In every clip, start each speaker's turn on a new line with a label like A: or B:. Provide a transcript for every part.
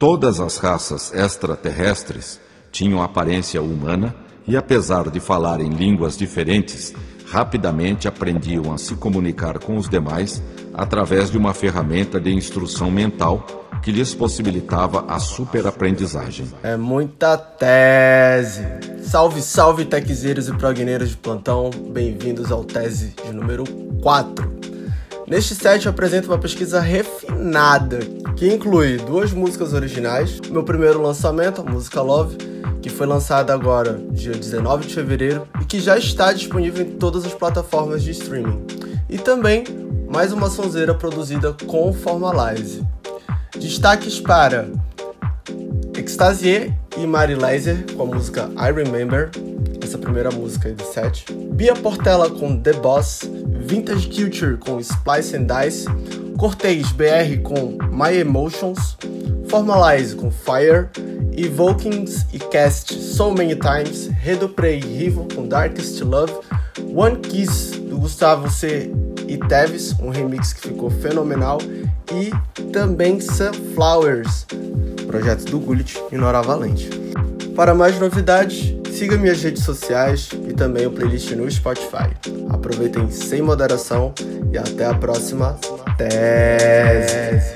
A: Todas as raças extraterrestres tinham aparência humana e, apesar de falarem línguas diferentes, rapidamente aprendiam a se comunicar com os demais através de uma ferramenta de instrução mental que lhes possibilitava a superaprendizagem.
B: É muita tese. Salve, salve, techzeiros e progneiros de plantão. Bem-vindos ao tese de número 4. Neste set eu apresento uma pesquisa refinada que inclui duas músicas originais, meu primeiro lançamento, a música Love, que foi lançada agora, dia 19 de fevereiro, e que já está disponível em todas as plataformas de streaming. E também mais uma sonzeira produzida com Formalize. Destaques para Extasier e Mari Laser com a música I Remember, essa primeira música do set. Bia Portela com The Boss, Vintage Culture com Splice and Dice, Cortez BR com My Emotions, Formalize com Fire, Evokings e Cast So Many Times, Redoprey e Rivo com Darkest Love, One Kiss do Gustavo C e Teves, um remix que ficou fenomenal, e também Sunflowers, projeto do Gullit e Nora Valente. Para mais novidades, siga minhas redes sociais e também o playlist no Spotify. Aproveitem sem moderação e até a próxima tese.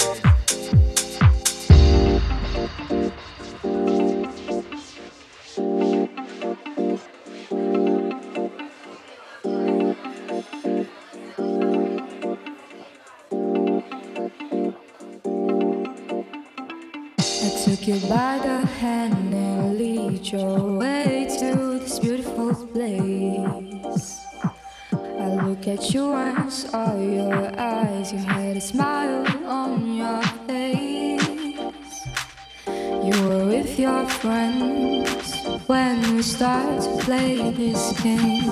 C: Your eyes. You had a smile on your face. You were with your friends when we started to play this game.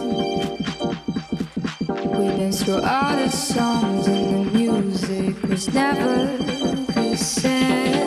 C: We danced through all the songs and the music was never the same.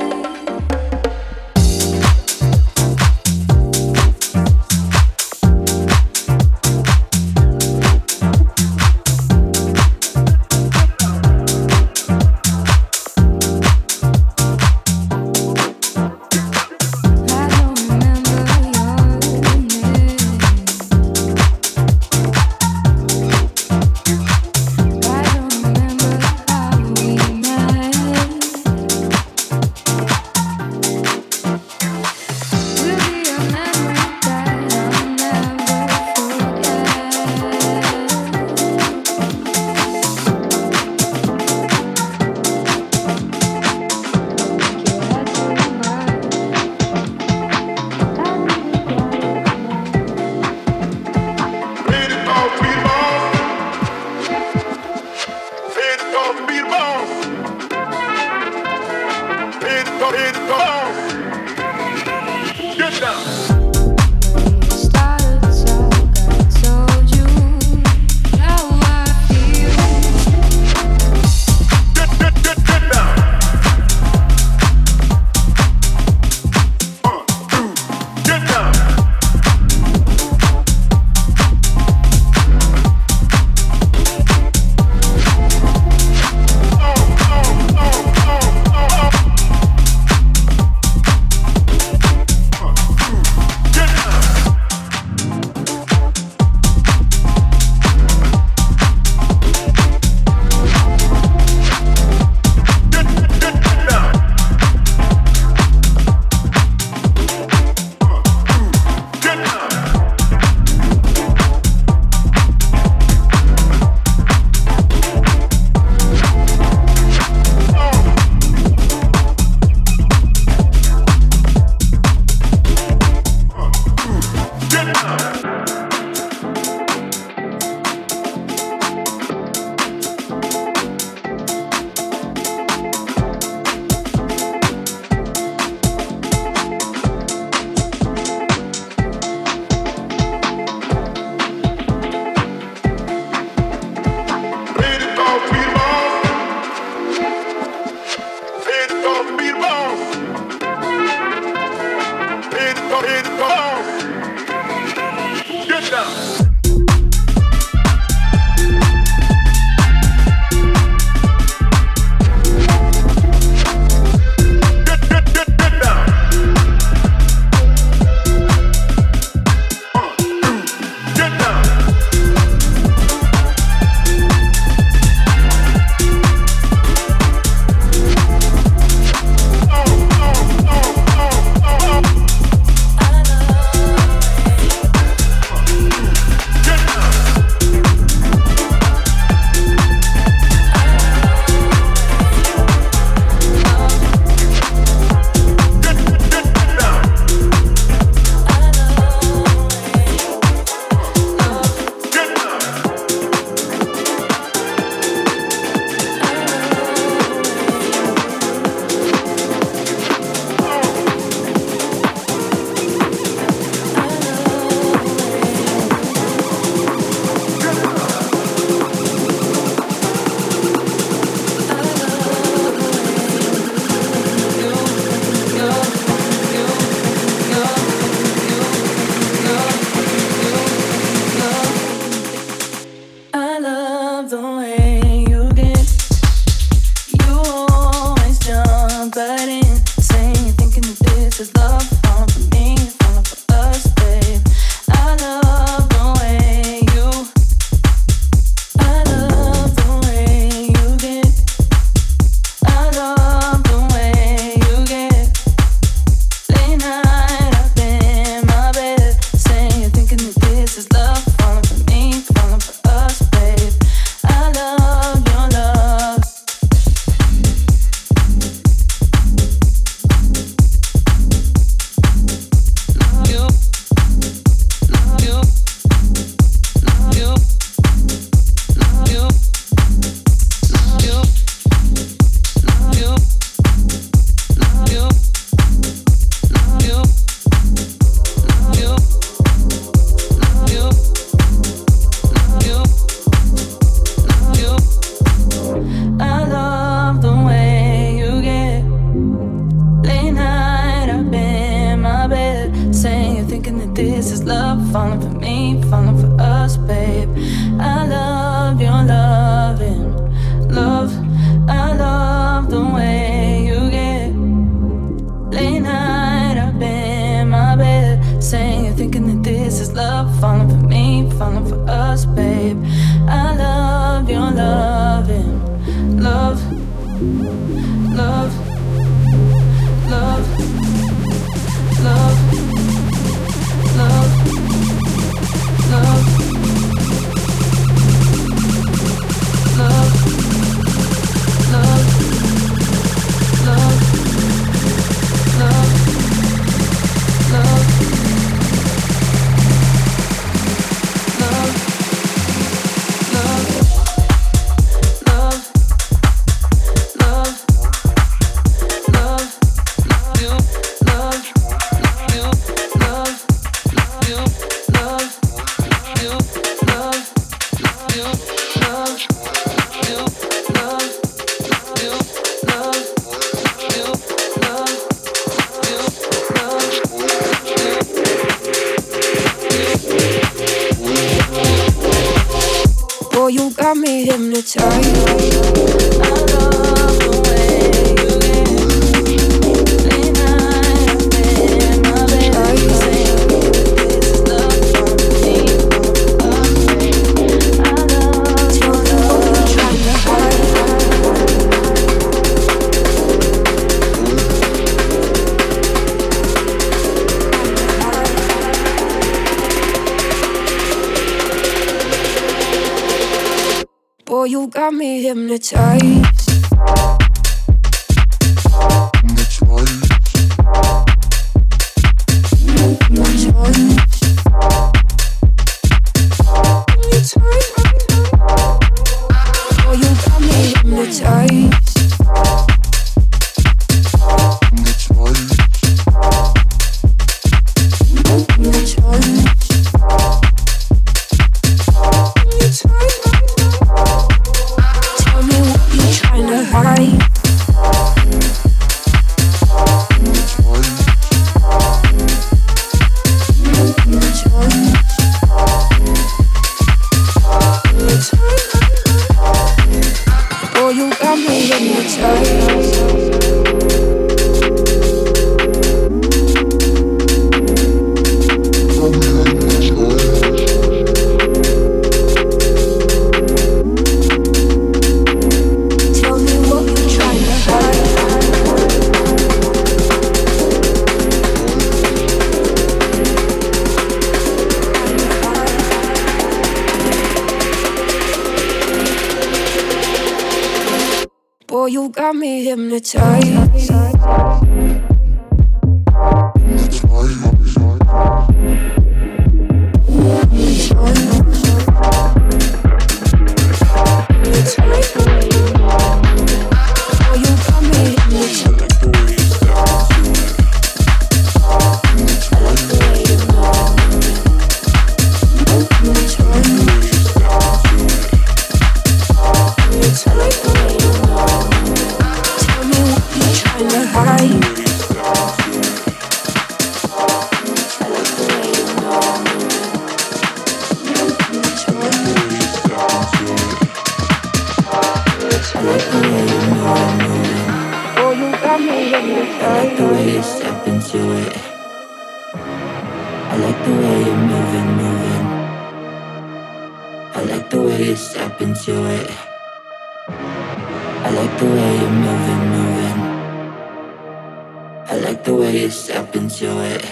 D: into it.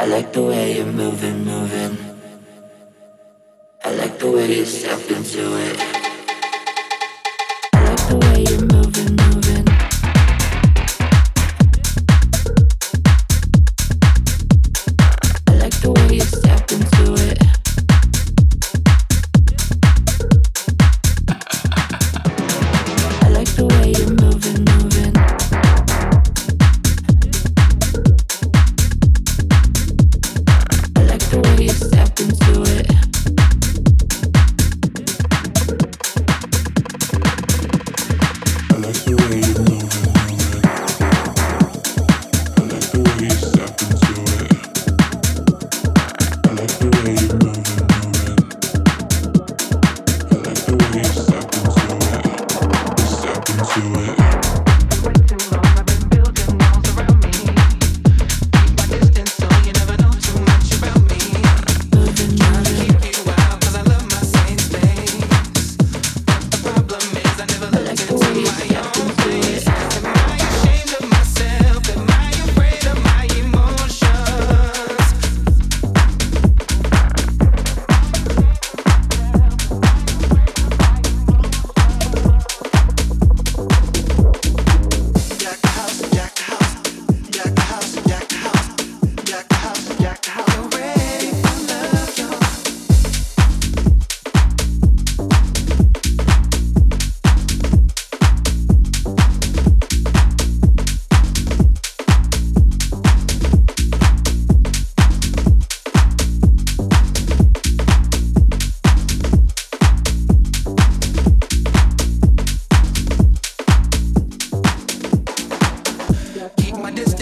D: I like
E: the way you're moving, moving. I like the way you step into it.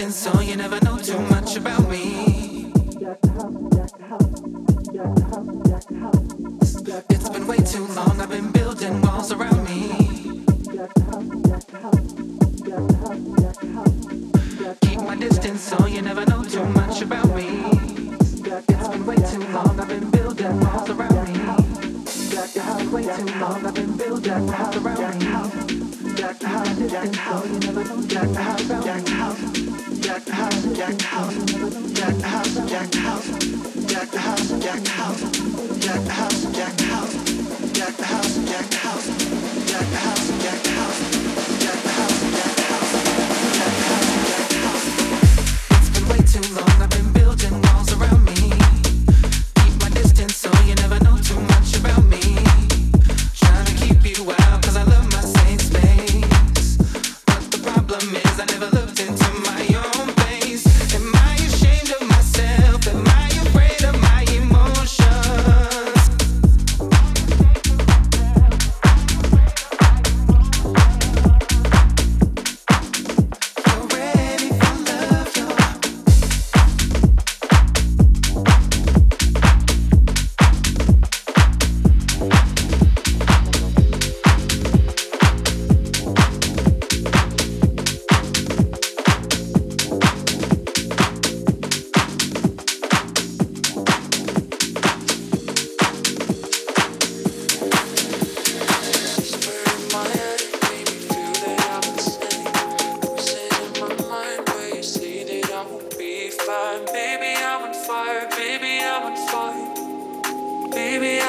E: nothing, so you never know too much about me. It's been way too long, I've been building walls around me. Keep my distance, so you never know too much about me. It's been way too long, I've been building walls around me. It's been way too long, I've been building walls around me.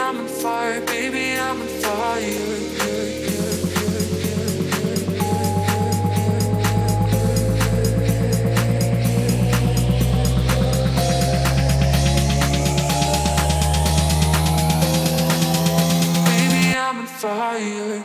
E: I'm on fire, baby, I'm on fire. fire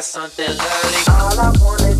E: got something lovely. All I wanna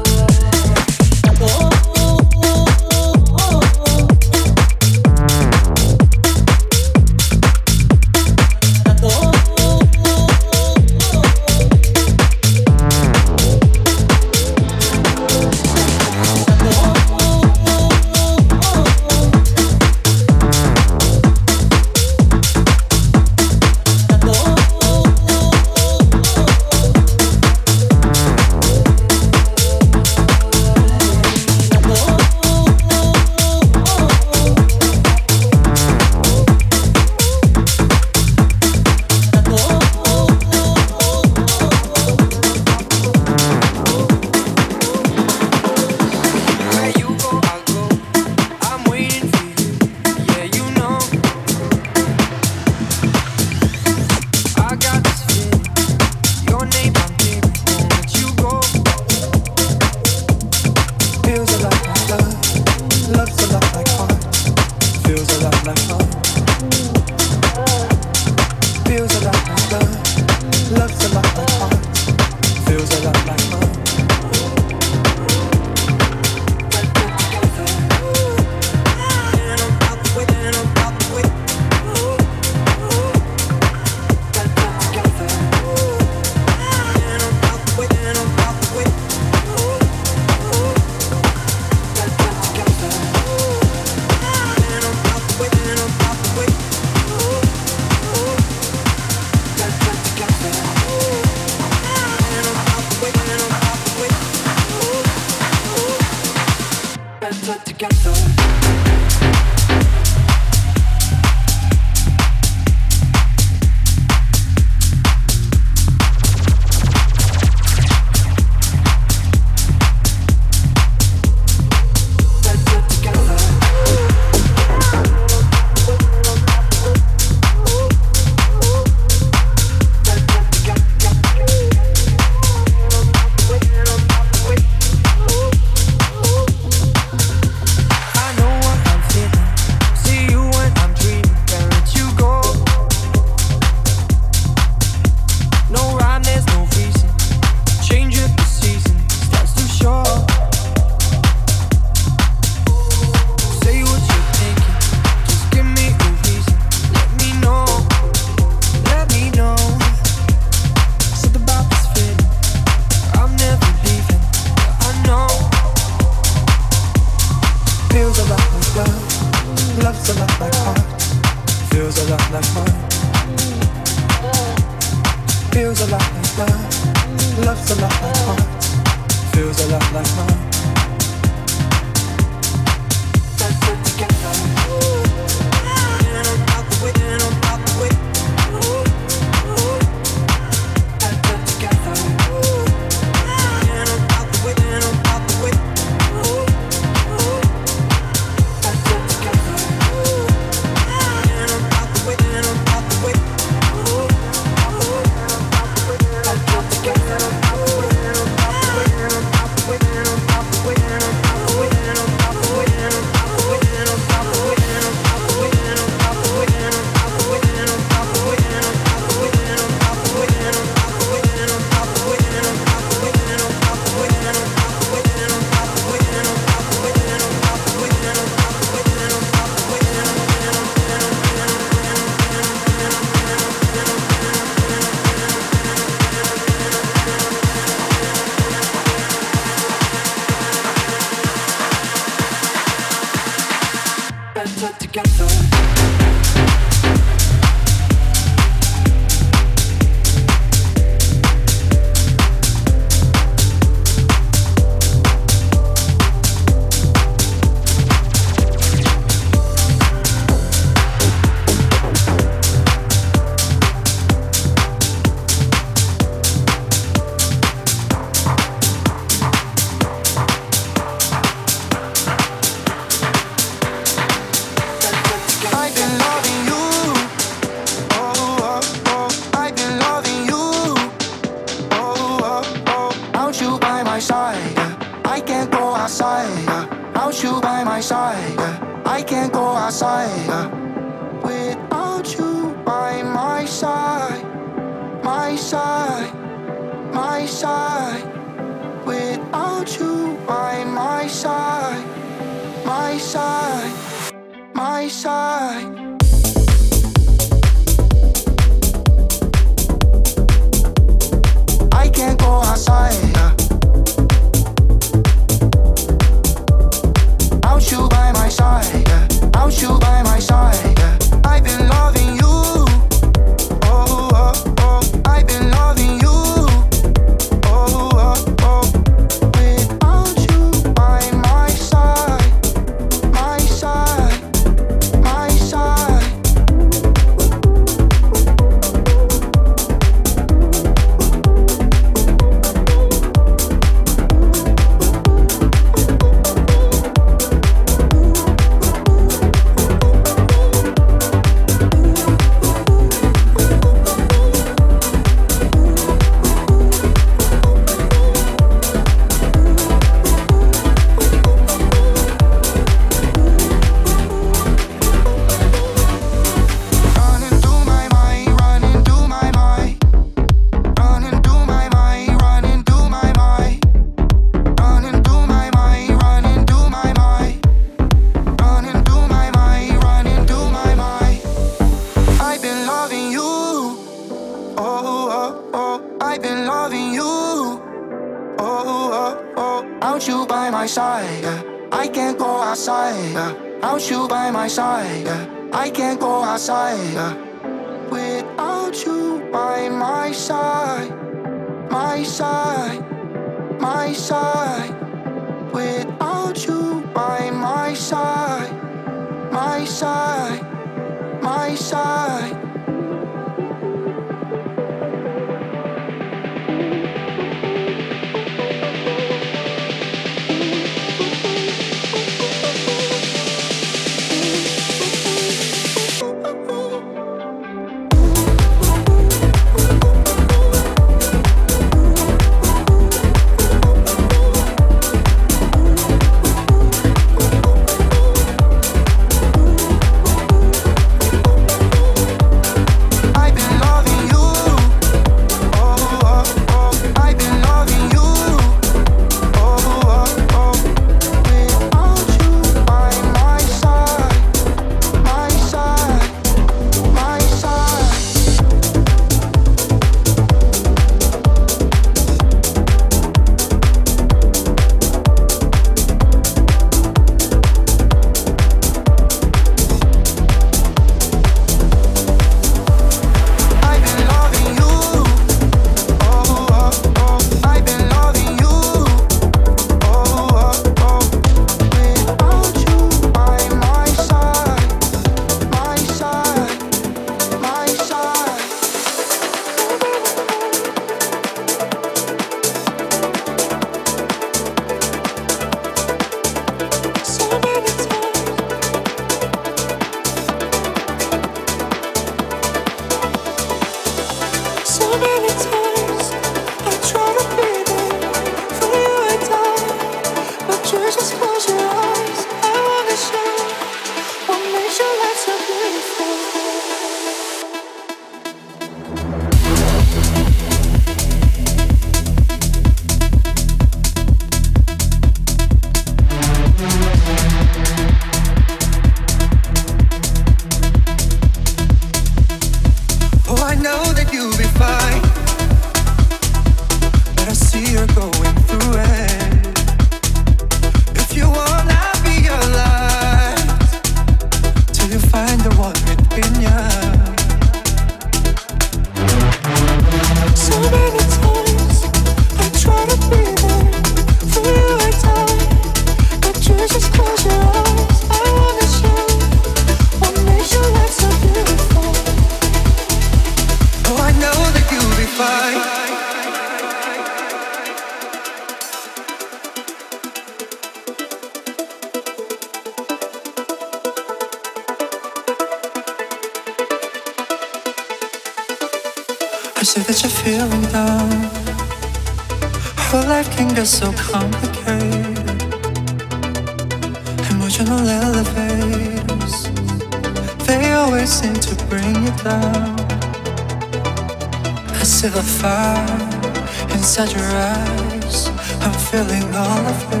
E: inside your eyes, I'm feeling all of you.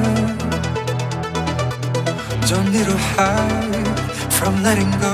E: Don't need to hide from
F: letting
G: go.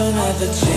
G: another